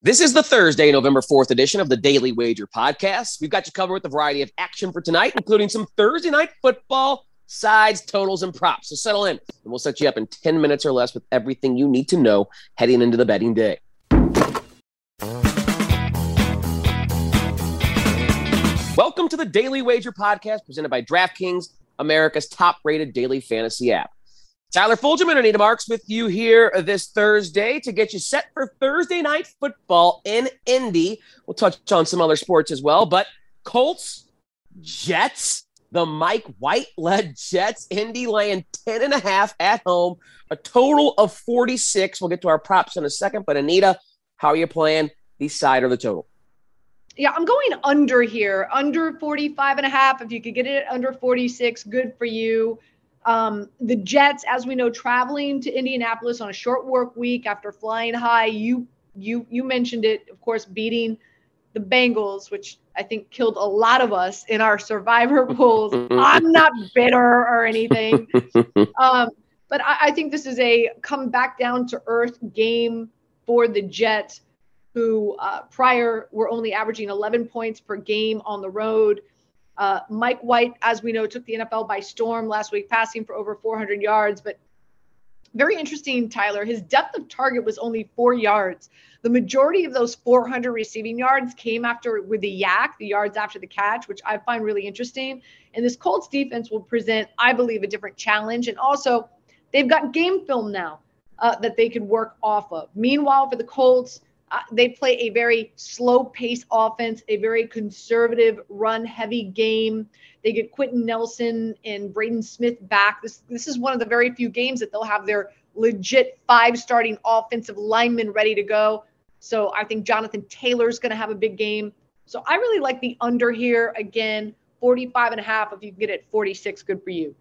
This is the Thursday, November 4th edition of the Daily Wager podcast. We've got you covered with a variety of action for tonight, including some Thursday night football, sides, totals, and props. So settle in, and we'll set you up in 10 minutes or less with everything you need to know heading into the betting day. Welcome to the Daily Wager podcast presented by DraftKings, America's top rated daily fantasy app. Tyler Fulghum and Anita Marks with you here this Thursday to get you set for Thursday night football in Indy. We'll touch on some other sports as well, but Colts, Jets, the Mike White led Jets, Indy laying 10 and a half at home, a total of 46. We'll get to our props in a second, but Anita, how are you playing the side or the total? Yeah, I'm going under here, under 45 and a half. If you could get it under 46, good for you. Um, the Jets, as we know, traveling to Indianapolis on a short work week after flying high. You you you mentioned it, of course, beating the Bengals, which I think killed a lot of us in our survivor pools. I'm not bitter or anything. Um, but I, I, think this is a come back down to earth game for the Jets, who uh, prior were only averaging 11 points per game on the road. Uh, Mike White, as we know, took the NFL by storm last week, passing for over 400 yards. But very interesting, Tyler. His depth of target was only four yards. The majority of those 400 receiving yards came after with the YAC, the yards after the catch, which I find really interesting. And this Colts defense will present, I believe, a different challenge. And also, they've got game film now uh, that they could work off of. Meanwhile, for the Colts, uh, they play a very slow pace offense, a very conservative run heavy game. They get Quenton Nelson and Braden Smith back. This this is one of the very few games that they'll have their legit five starting offensive linemen ready to go. So I think Jonathan Taylor's going to have a big game. So I really like the under here again, 45 and a half. If you can get it 46, good for you.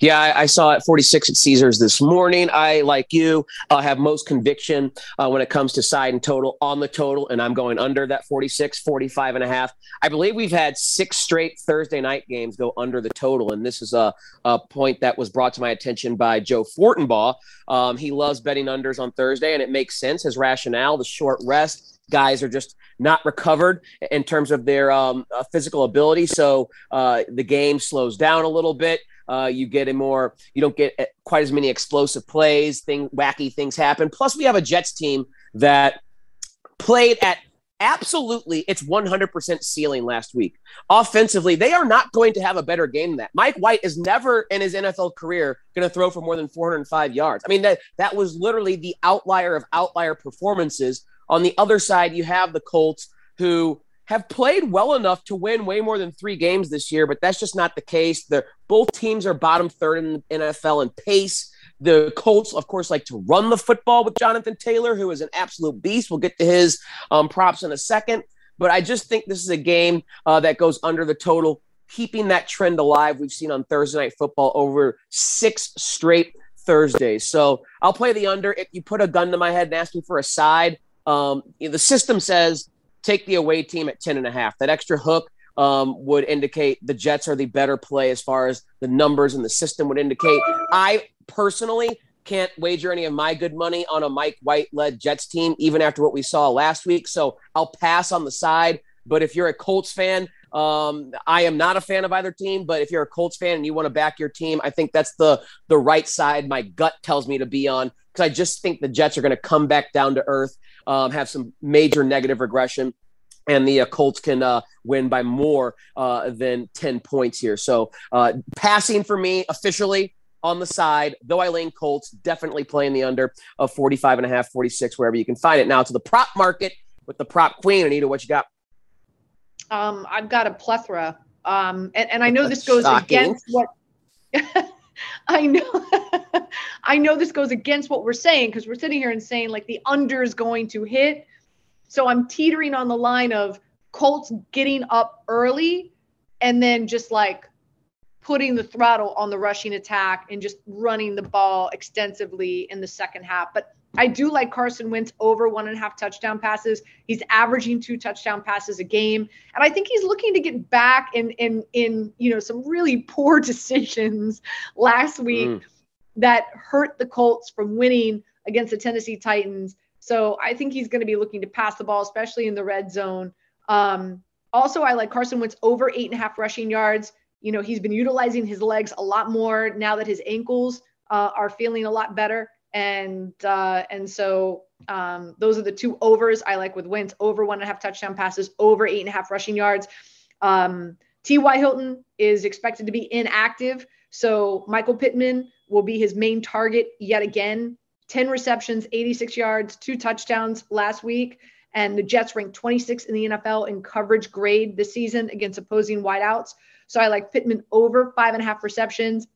Yeah, I, I, saw it 46 at Caesars this morning. I, like you, uh, have most conviction uh, when it comes to side and total on the total, and I'm going under that 46, 45 and a half. I believe we've had six straight Thursday night games go under the total, and this is a, a point that was brought to my attention by Joe Fortenbaugh. Um, he loves betting unders on Thursday, and it makes sense. His rationale, the short rest, guys are just not recovered in terms of their um, uh, physical ability. So uh, the game slows down a little bit. Uh, you get a more, you don't get uh, quite as many explosive plays. Thing wacky things happen. Plus, we have a Jets team that played at absolutely its 100% ceiling last week. Offensively, they are not going to have a better game than that. Mike White is never in his NFL career going to throw for more than 405 yards. I mean, that, that was literally the outlier of outlier performances. On the other side, you have the Colts who have played well enough to win way more than three games this year, but that's just not the case. The both teams are bottom third in the NFL in pace. The Colts, of course, like to run the football with Jonathan Taylor, who is an absolute beast. We'll get to his um, props in a second. But I just think this is a game uh, that goes under the total, keeping that trend alive we've seen on Thursday Night Football over six straight Thursdays. So I'll play the under. If you put a gun to my head and ask me for a side, um, the system says take the away team at 10 and a half. That extra hook um, would indicate the Jets are the better play as far as the numbers and the system would indicate. I personally can't wager any of my good money on a Mike White led Jets team, even after what we saw last week. So I'll pass on the side. But if you're a Colts fan, um, I am not a fan of either team, but if you're a Colts fan and you want to back your team, I think that's the the right side. My gut tells me to be on because I just think the Jets are going to come back down to earth um, have some major negative regression and the uh, Colts can uh, win by more uh, than 10 points here. So uh, passing for me officially on the side, though I lean Colts, definitely playing the under of 45 and a half, 46, wherever you can find it. Now to the prop market with the prop queen. Anita, what you got? Um, I've got a plethora. Um, and, and I know this goes Shocking. against what I know I know this goes against what we're saying because we're sitting here and saying like the under is going to hit. So I'm teetering on the line of Colts getting up early and then just like putting the throttle on the rushing attack and just running the ball extensively in the second half. But I do like Carson Wentz over one and a half touchdown passes. He's averaging two touchdown passes a game, and I think he's looking to get back in in in you know some really poor decisions last week mm. that hurt the Colts from winning against the Tennessee Titans. So I think he's going to be looking to pass the ball, especially in the red zone. Um, also, I like Carson Wentz over eight and a half rushing yards. You know, he's been utilizing his legs a lot more now that his ankles uh, are feeling a lot better. And uh, and so um, those are the two overs I like with Wentz over one and a half touchdown passes, over eight and a half rushing yards. Um, T.Y. Hilton is expected to be inactive. So Michael Pittman will be his main target yet again. 10 receptions, 86 yards, two touchdowns last week. And the Jets ranked 26 in the NFL in coverage grade this season against opposing wideouts. So I like Pittman over five and a half receptions.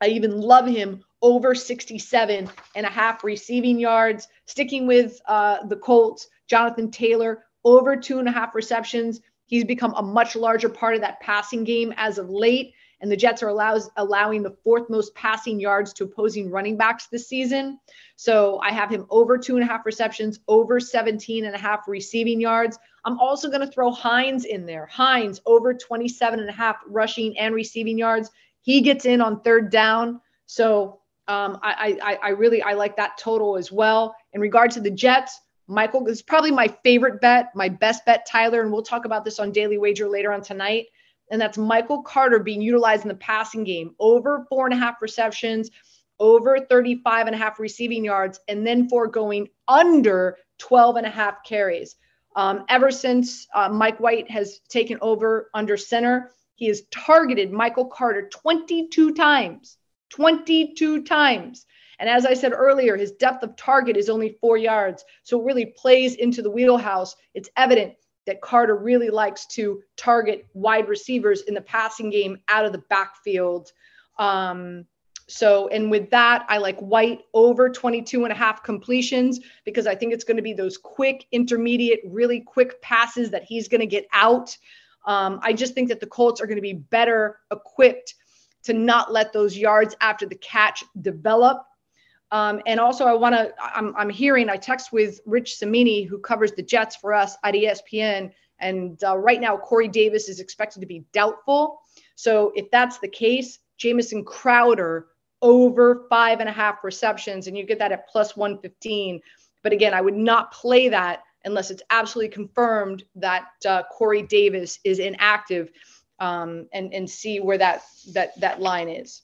I even love him over 67 and a half receiving yards. Sticking with uh, the Colts, Jonathan Taylor over two and a half receptions. He's become a much larger part of that passing game as of late and the Jets are allows, allowing the fourth most passing yards to opposing running backs this season. So I have him over two and a half receptions, over 17 and a half receiving yards. I'm also going to throw Hines in there. Hines over 27 and a half rushing and receiving yards. He gets in on third down. So um, I, I, I really I like that total as well. In regard to the Jets, Michael is probably my favorite bet, my best bet, Tyler, and we'll talk about this on Daily Wager later on tonight and that's Michael Carter being utilized in the passing game over four and a half receptions, over 35 and a half receiving yards, and then for going under 12 and a half carries. Um, ever since uh, Mike White has taken over under center, he has targeted Michael Carter 22 times. 22 times. And as I said earlier, his depth of target is only four yards. So it really plays into the wheelhouse. It's evident that Carter really likes to target wide receivers in the passing game out of the backfield. Um, so, and with that, I like White over 22 and a half completions because I think it's going to be those quick, intermediate, really quick passes that he's going to get out. Um, I just think that the Colts are going to be better equipped to not let those yards after the catch develop um, and also, I want to, I'm, I'm hearing, I text with Rich Cimini, who covers the Jets for us at ESPN. And uh, right now, Corey Davis is expected to be doubtful. So if that's the case, Jamison Crowder over five and a half receptions, and you get that at plus 115. But again, I would not play that unless it's absolutely confirmed that uh, Corey Davis is inactive um, and, and see where that, that, that line is.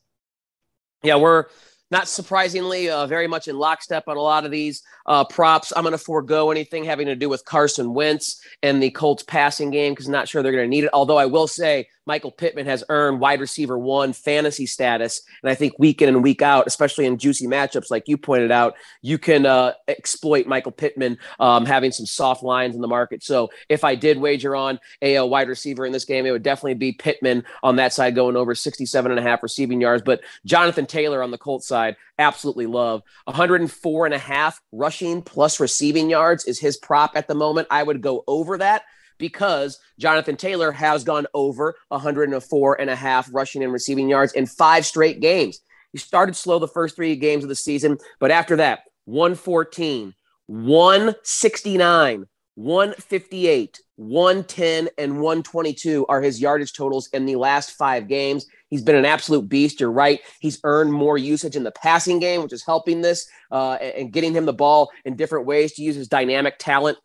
Yeah, we're not surprisingly, uh, very much in lockstep on a lot of these uh, props. I'm going to forego anything having to do with Carson Wentz and the Colts passing game because I'm not sure they're going to need it. Although I will say Michael Pittman has earned wide receiver one fantasy status. And I think week in and week out, especially in juicy matchups, like you pointed out, you can uh, exploit Michael Pittman um, having some soft lines in the market. So if I did wager on a, a, wide receiver in this game, it would definitely be Pittman on that side going over 67 and a half receiving yards. But Jonathan Taylor on the Colts side, absolutely love. 104 and a half rushing plus receiving yards is his prop at the moment. I would go over that because Jonathan Taylor has gone over 104 and a half rushing and receiving yards in five straight games. He started slow the first three games of the season, but after that, 114, 169, 158, 110, and 122 are his yardage totals in the last five games. He's been an absolute beast. You're right. He's earned more usage in the passing game, which is helping this uh, and getting him the ball in different ways to use his dynamic talent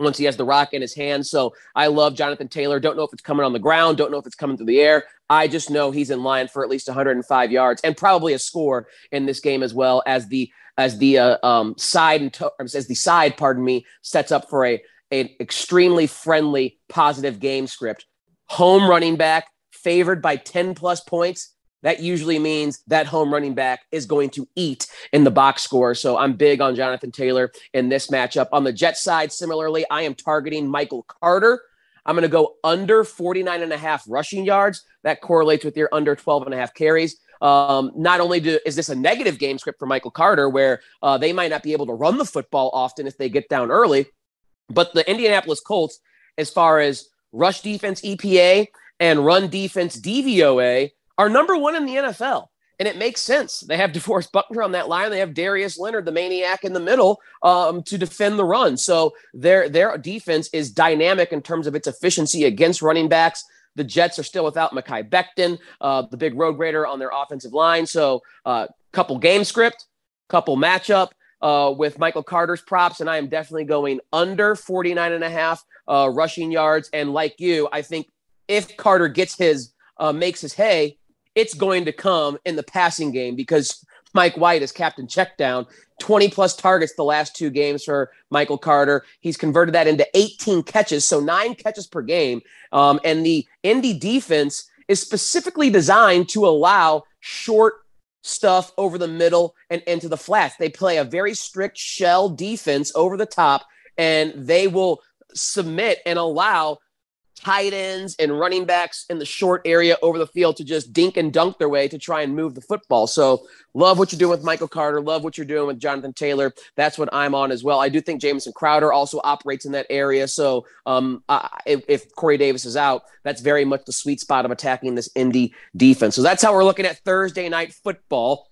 once he has the rock in his hand. So I love Jonathan Taylor. Don't know if it's coming on the ground, don't know if it's coming through the air. I just know he's in line for at least 105 yards and probably a score in this game as well as the as the uh, um, side and to- as the side, pardon me, sets up for a an extremely friendly, positive game script. Home running back favored by 10 plus points that usually means that home running back is going to eat in the box score. So I'm big on Jonathan Taylor in this matchup. On the Jet side, similarly, I am targeting Michael Carter. I'm going to go under 49 and a half rushing yards. That correlates with your under 12 and a half carries. Um, not only do, is this a negative game script for Michael Carter, where uh, they might not be able to run the football often if they get down early, but the Indianapolis Colts, as far as rush defense EPA and run defense DVOA, are number one in the NFL. And it makes sense. They have DeForest Buckner on that line. They have Darius Leonard, the maniac in the middle, um, to defend the run. So their their defense is dynamic in terms of its efficiency against running backs. The Jets are still without Mekhi Becton, uh, the big road grader on their offensive line. So, uh, couple game script, couple matchup. uh, with Michael Carter's props, and I am definitely going under 49 and a half uh, rushing yards. And like you, I think if Carter gets his, uh, makes his hay, it's going to come in the passing game because Mike White is captain check down. 20 plus targets the last two games for Michael Carter. He's converted that into 18 catches, so nine catches per game. Um, and the Indy defense is specifically designed to allow short stuff over the middle and into the flats. They play a very strict shell defense over the top, and they will submit and allow tight ends and running backs in the short area over the field to just dink and dunk their way to try and move the football. So, love what you're doing with Michael Carter. Love what you're doing with Jonathan Taylor. That's what I'm on as well. I do think Jamison Crowder also operates in that area. So, um, I, if, if Corey Davis is out, that's very much the sweet spot of attacking this Indy defense. So, that's how we're looking at Thursday night football.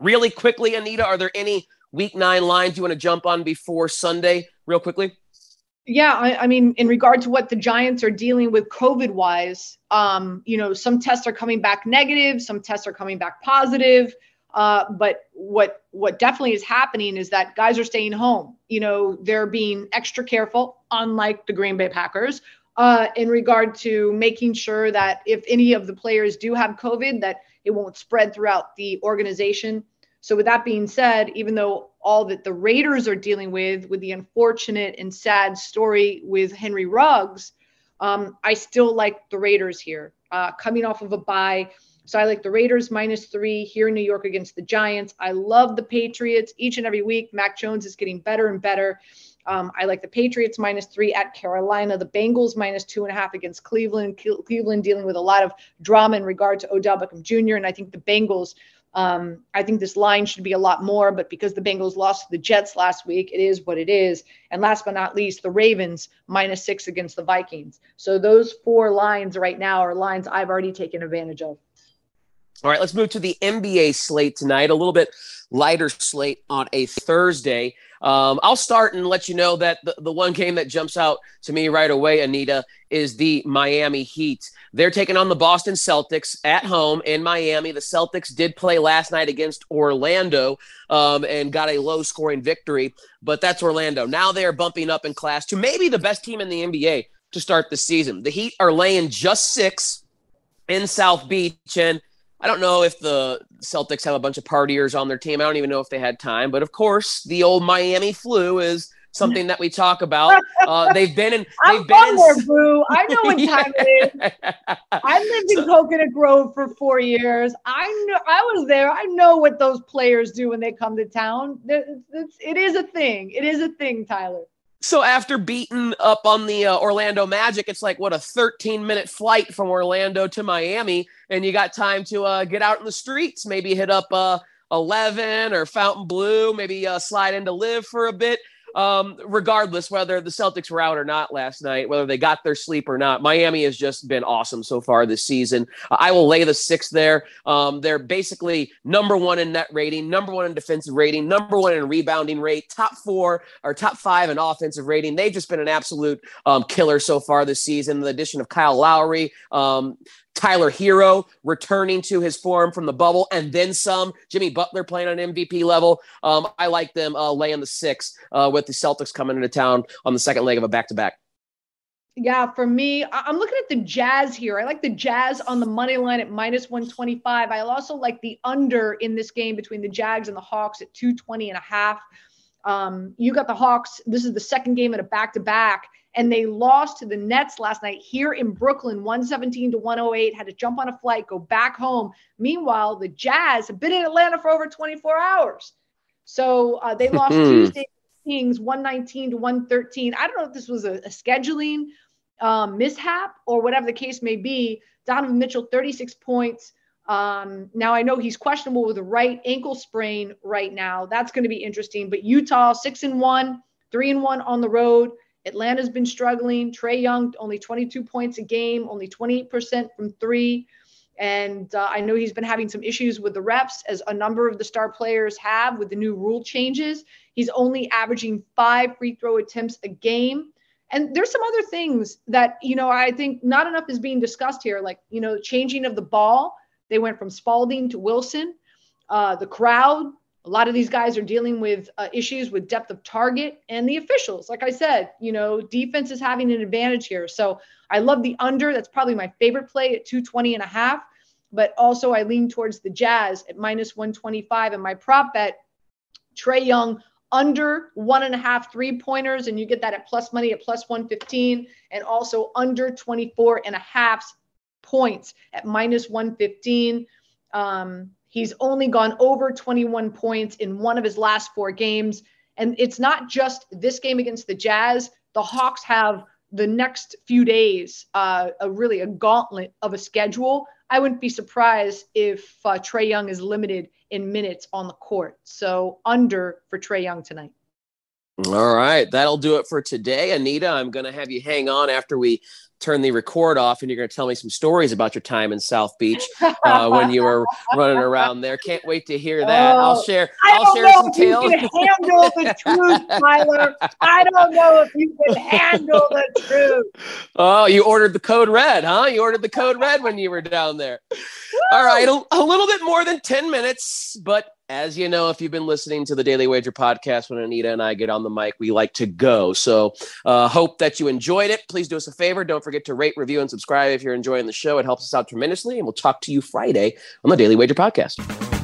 Really quickly, Anita, are there any week nine lines you want to jump on before Sunday, real quickly? Yeah, I, I, mean, in regard to what the Giants are dealing with COVID wise, um, you know, some tests are coming back negative, some tests are coming back positive. Uh, but what what definitely is happening is that guys are staying home. You know, they're being extra careful, unlike the Green Bay Packers, uh, in regard to making sure that if any of the players do have COVID, that it won't spread throughout the organization. So, with that being said, even though all that the Raiders are dealing with, with the unfortunate and sad story with Henry Ruggs, um, I still like the Raiders here, uh, coming off of a bye. So I like the Raiders minus three here in New York against the Giants. I love the Patriots each and every week. Mac Jones is getting better and better. Um, I like the Patriots minus three at Carolina, the Bengals minus two and a half against Cleveland. Cleveland dealing with a lot of drama in regard to Odell Beckham Jr. And I think the Bengals um, I think this line should be a lot more, but because the Bengals lost to the Jets last week, it is what it is. And last but not least, the Ravens minus six against the Vikings. So those four lines right now are lines I've already taken advantage of. All right, let's move to the NBA slate tonight. A little bit lighter slate on a Thursday. Um, I'll start and let you know that the, the one game that jumps out to me right away, Anita, is the Miami Heat. They're taking on the Boston Celtics at home in Miami. The Celtics did play last night against Orlando um, and got a low scoring victory, but that's Orlando. Now they're bumping up in class to maybe the best team in the NBA to start the season. The Heat are laying just six in South Beach. And I don't know if the Celtics have a bunch of partiers on their team. I don't even know if they had time, but of course, the old Miami flu is something that we talk about. Uh, they've been in. They've I'm been in. There, boo. I know what time it is. I lived in Coconut Grove for four years. I know. I was there. I know what those players do when they come to town. It's, it is a thing. It is a thing, Tyler. So after beating up on the uh, Orlando Magic, it's like what a 13 minute flight from Orlando to Miami, and you got time to uh, get out in the streets, maybe hit up uh, 11 or Fontainebleau, maybe uh, slide into LIV for a bit um, regardless whether the Celtics were out or not last night, whether they got their sleep or not, Miami has just been awesome so far this season. I will lay the six there. Um, they're basically number one in net rating, number one in defensive rating, number one in rebounding rate, top four or top five in offensive rating. They've just been an absolute um, killer so far this season. The addition of Kyle Lowry, um, Tyler Herro returning to his form from the bubble, and then some. Jimmy Butler playing on MVP level. Um, I like them uh, laying the six uh, with the Celtics coming into town on the second leg of a back to back. Yeah, for me, I'm looking at the Jazz here. I like the Jazz on the money line at minus 125. I also like the under in this game between the Jags and the Hawks at 220 and a half. Um, you got the Hawks. This is the second game at a back to back and they lost to the Nets last night here in Brooklyn, 117 to 108. Had to jump on a flight, go back home. Meanwhile, the Jazz have been in Atlanta for over 24 hours. So uh, they lost Tuesday Kings 119 to 113. I don't know if this was a, a scheduling um, mishap or whatever the case may be. Donovan Mitchell, 36 points. Um, now I know he's questionable with a right ankle sprain right now. That's going to be interesting. But Utah, six and one, three and one on the road. Atlanta's been struggling. Trae Young, only 22 points a game, only 28% from three. And uh, I know he's been having some issues with the reps, as a number of the star players have with the new rule changes. He's only averaging five free throw attempts a game. And there's some other things that, you know, I think not enough is being discussed here, like, you know, changing of the ball. They went from Spalding to Wilson. Uh, the crowd A lot of these guys are dealing with uh, issues with depth of target and the officials. Like I said, you know, defense is having an advantage here. So I love the under. That's probably my favorite play at 220 and a half. But also, I lean towards the Jazz at minus 125. And my prop bet, Trae Young under one and a half three pointers, and you get that at plus money at plus 115, and also under 24 and a half points at minus 115. Um, he's only gone over 21 points in one of his last four games. And it's not just this game against the Jazz. The Hawks have the next few days uh, a really a gauntlet of a schedule. I wouldn't be surprised if uh, Trae Young is limited in minutes on the court. So under for Trae Young tonight. All right, that'll do it for today. Anita, I'm going to have you hang on after we turn the record off and you're going to tell me some stories about your time in South Beach uh, when you were running around there. Can't wait to hear that. Oh, I'll share. I'll share some tales. You can handle the truth, Tyler. I don't know if you can handle the truth. Oh, you ordered the code red, huh? You ordered the code red when you were down there. Woo! All right, a, a little bit more than 10 minutes, but as you know, if you've been listening to the Daily Wager podcast, when Anita and I get on the mic, we like to go. So, uh, hope that you enjoyed it. Please do us a favor. Don't forget to rate, review, and subscribe if you're enjoying the show. It helps us out tremendously. And we'll talk to you Friday on the Daily Wager podcast.